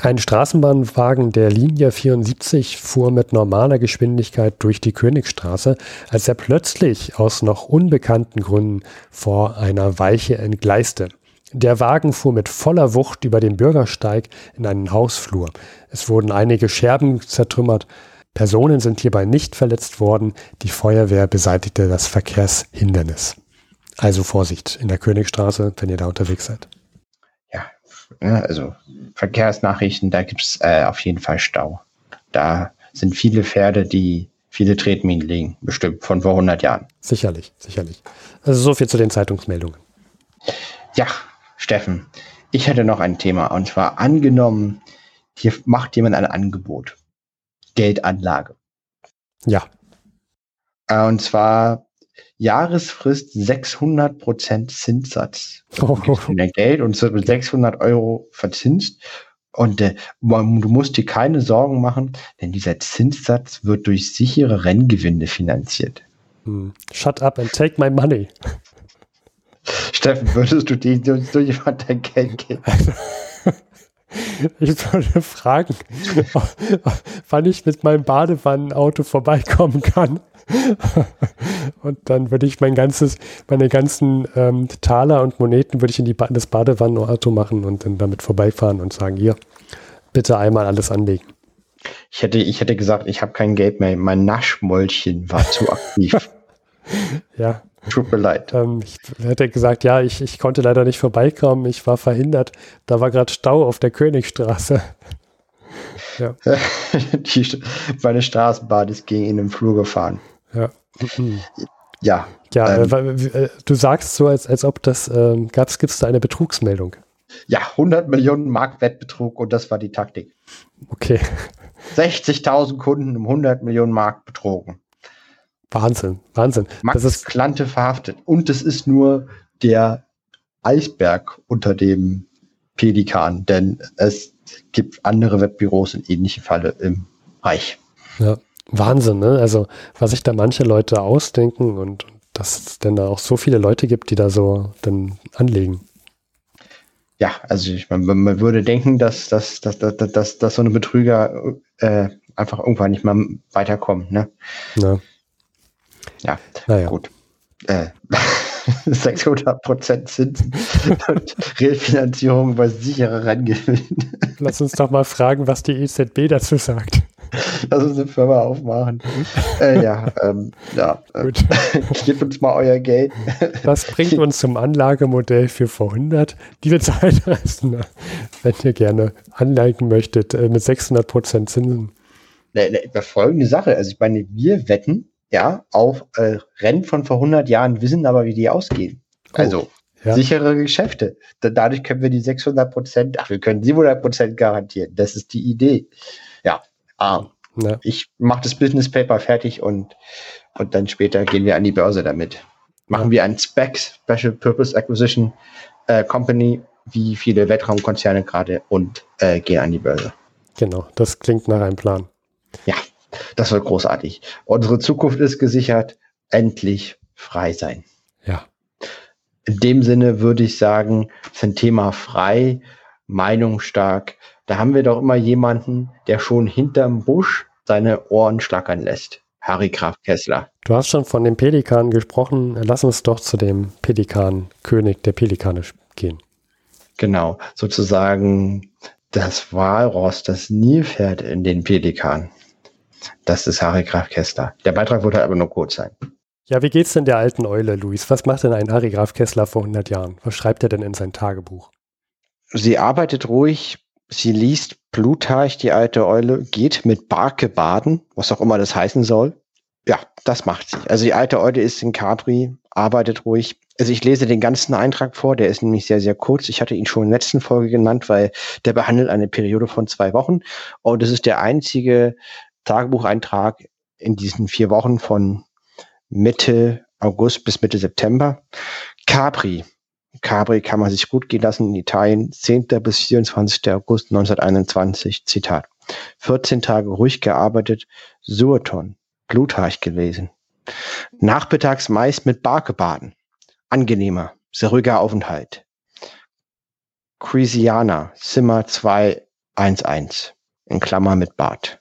Ein Straßenbahnwagen der Linie 74 fuhr mit normaler Geschwindigkeit durch die Königstraße, als er plötzlich aus noch unbekannten Gründen vor einer Weiche entgleiste. Der Wagen fuhr mit voller Wucht über den Bürgersteig in einen Hausflur. Es wurden einige Scherben zertrümmert. Personen sind hierbei nicht verletzt worden. Die Feuerwehr beseitigte das Verkehrshindernis. Also Vorsicht in der Königstraße, wenn ihr da unterwegs seid. Ja, also Verkehrsnachrichten, da gibt es äh, auf jeden Fall Stau. Da sind viele Pferde, die viele Tretminen legen, bestimmt von vor 100 Jahren. Sicherlich, sicherlich. Also so viel zu den Zeitungsmeldungen. Ja, Steffen, ich hätte noch ein Thema und zwar angenommen, hier macht jemand ein Angebot. Geldanlage. Ja. Äh, und zwar Jahresfrist 600 Prozent Zinssatz. Oh. Gibst Geld und wird mit 600 Euro verzinst. Und äh, du musst dir keine Sorgen machen, denn dieser Zinssatz wird durch sichere Renngewinne finanziert. Hm. Shut up and take my money. Steffen, würdest du dir so jemand dein Geld geben? Ich würde fragen, wann ich mit meinem Badewannenauto vorbeikommen kann. Und dann würde ich mein ganzes, meine ganzen ähm, Taler und Moneten würde ich in die ba das Badewannenauto machen und dann damit vorbeifahren und sagen, hier, bitte einmal alles anlegen. Ich hätte, ich hätte gesagt, ich habe kein Geld mehr. Mein Naschmäulchen war zu aktiv. ja. Tut mir leid. Ähm, ich hätte gesagt, ja, ich, ich konnte leider nicht vorbeikommen. Ich war verhindert. Da war gerade Stau auf der Königstraße. ja. Die, meine Straßenbahn ist gegen ihn im Flur gefahren. Ja. Ja. Ja, ähm, äh, du sagst so, als, als ob das, ähm, gibt es da eine Betrugsmeldung? Ja, 100 Millionen Mark Wettbetrug und das war die Taktik. Okay. 60.000 Kunden um 100 Millionen Mark betrogen. Wahnsinn, Wahnsinn. Max das ist Klante verhaftet. Und es ist nur der Eisberg unter dem Pelikan, denn es gibt andere Webbüros in ähnliche Falle im Reich. Ja, Wahnsinn, ne? Also, was sich da manche Leute ausdenken und dass es denn da auch so viele Leute gibt, die da so dann anlegen. Ja, also ich, man, man würde denken, dass, dass, dass, dass, dass, dass so eine Betrüger äh, einfach irgendwann nicht mehr weiterkommen. Ne? Ja. Ja, naja. gut. Äh, 600 Prozent Zinsen und Refinanzierung bei sicherer Rangewinn. Lass uns doch mal fragen, was die EZB dazu sagt. Lass uns eine Firma aufmachen. äh, ja, ähm, ja. Gut. Gebt uns mal euer Geld. Das bringt uns zum Anlagemodell für vor 100. Liebe Zeitreisende, wenn ihr gerne anlegen möchtet äh, mit 600 Prozent Zinsen. Ne, ne, folgende Sache. Also ich meine, wir wetten ja, auf äh, Rennen von vor 100 Jahren, wissen aber, wie die ausgehen. Oh, also ja. sichere Geschäfte. Da, dadurch können wir die 600 Prozent, ach, wir können 700 Prozent garantieren. Das ist die Idee. Ja, ah, ja. ich mache das Business Paper fertig und, und dann später gehen wir an die Börse damit. Machen wir ein SPAC, Special Purpose Acquisition äh, Company, wie viele Weltraumkonzerne gerade und äh, gehen an die Börse. Genau, das klingt nach einem Plan. Ja, das wird großartig. Unsere Zukunft ist gesichert. Endlich frei sein. in dem Sinne würde ich sagen, ist ein Thema frei, meinungsstark. Da haben wir doch immer jemanden, der schon hinterm Busch seine Ohren schlackern lässt. Harry Graf Kessler. Du hast schon von dem Pelikan gesprochen. Lass uns doch zu dem Pelikan, König der Pelikane gehen. Genau, sozusagen das Walross, das Nilpferd in den Pelikan. Das ist Harry Graf Kessler. Der Beitrag wird halt aber nur kurz sein. Ja, wie geht's denn der alten Eule, Luis? Was macht denn ein Harry Graf Kessler vor 100 Jahren? Was schreibt er denn in sein Tagebuch? Sie arbeitet ruhig, sie liest Plutarch, die alte Eule, geht mit Barke baden, was auch immer das heißen soll. Ja, das macht sie. Also die alte Eule ist in Capri, arbeitet ruhig. Also ich lese den ganzen Eintrag vor, der ist nämlich sehr, sehr kurz. Ich hatte ihn schon in der letzten Folge genannt, weil der behandelt eine Periode von zwei Wochen. Und es ist der einzige Tagebucheintrag in diesen vier Wochen von Mitte August bis Mitte September. Capri. Capri kann man sich gut gehen lassen in Italien, 10. bis 24. August 1921, Zitat. 14 Tage ruhig gearbeitet, Sueton, Blutarch gelesen. Nachmittags meist mit Barke baden. Angenehmer, sehr ruhiger Aufenthalt. Crisiana, Zimmer 211, in Klammer mit Bad.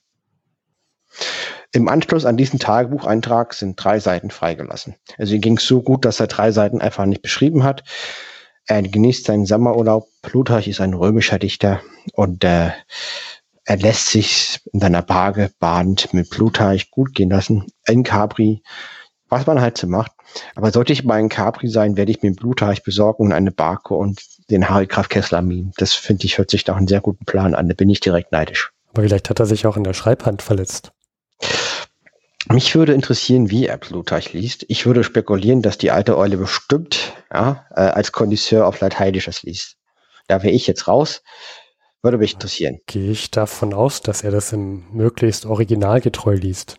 Im Anschluss an diesen Tagebucheintrag sind drei Seiten freigelassen. Also ihm ging es so gut, dass er drei Seiten einfach nicht beschrieben hat. Er genießt seinen Sommerurlaub. Plutarch ist ein römischer Dichter und äh, er lässt sich in seiner Barge badend mit Plutarch gut gehen lassen in Capri, was man halt so macht. Aber sollte ich mal in Capri sein, werde ich mir Plutarch besorgen und eine Barke und den Harry Graf Kessler Meme. Das finde ich, hört sich nach einem sehr guten Plan an. Da bin ich direkt neidisch. Aber vielleicht hat er sich auch in der Schreibhand verletzt. Mich würde interessieren, wie er Plutarch liest. Ich würde spekulieren, dass die alte Eule bestimmt ja, äh, als Kondisseur auf Lateinisches liest. Da wäre ich jetzt raus. Würde mich interessieren. Gehe ich davon aus, dass er das im möglichst originalgetreu liest.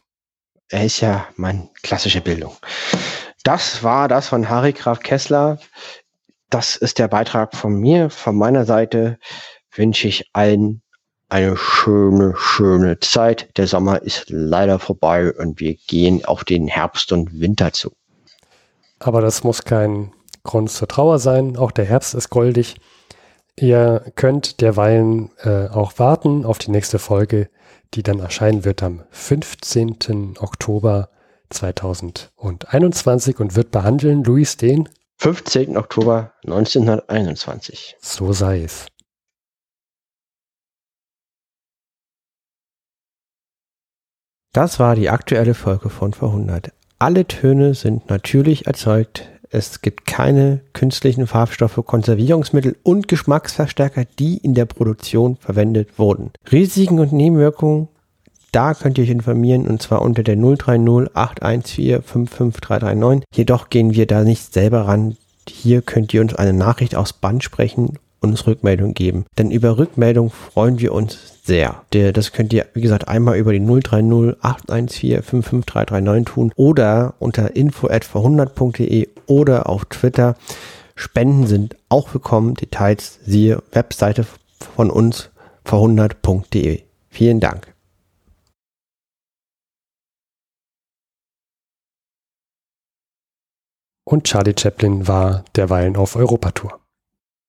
Er ist ja meine klassische Bildung. Das war das von Harry Graf Kessler. Das ist der Beitrag von mir. Von meiner Seite wünsche ich allen eine schöne, schöne Zeit. Der Sommer ist leider vorbei und wir gehen auf den Herbst und Winter zu. Aber das muss kein Grund zur Trauer sein. Auch der Herbst ist goldig. Ihr könnt derweilen äh, auch warten auf die nächste Folge, die dann erscheinen wird am 15. Oktober 2021 und wird behandeln, Luis, den 15. Oktober 1921. So sei es. Das war die aktuelle Folge von Verhundert. Alle Töne sind natürlich erzeugt. Es gibt keine künstlichen Farbstoffe, Konservierungsmittel und Geschmacksverstärker, die in der Produktion verwendet wurden. Risiken und Nebenwirkungen, da könnt ihr euch informieren und zwar unter der 030 814 55339. Jedoch gehen wir da nicht selber ran. Hier könnt ihr uns eine Nachricht aus Band sprechen uns Rückmeldung geben. Denn über Rückmeldung freuen wir uns sehr. Das könnt ihr, wie gesagt, einmal über die 030 814 55339 tun oder unter info at 100.de oder auf Twitter. Spenden sind auch willkommen. Details siehe Webseite von uns verhundert.de. Vielen Dank. Und Charlie Chaplin war derweilen auf Europatour.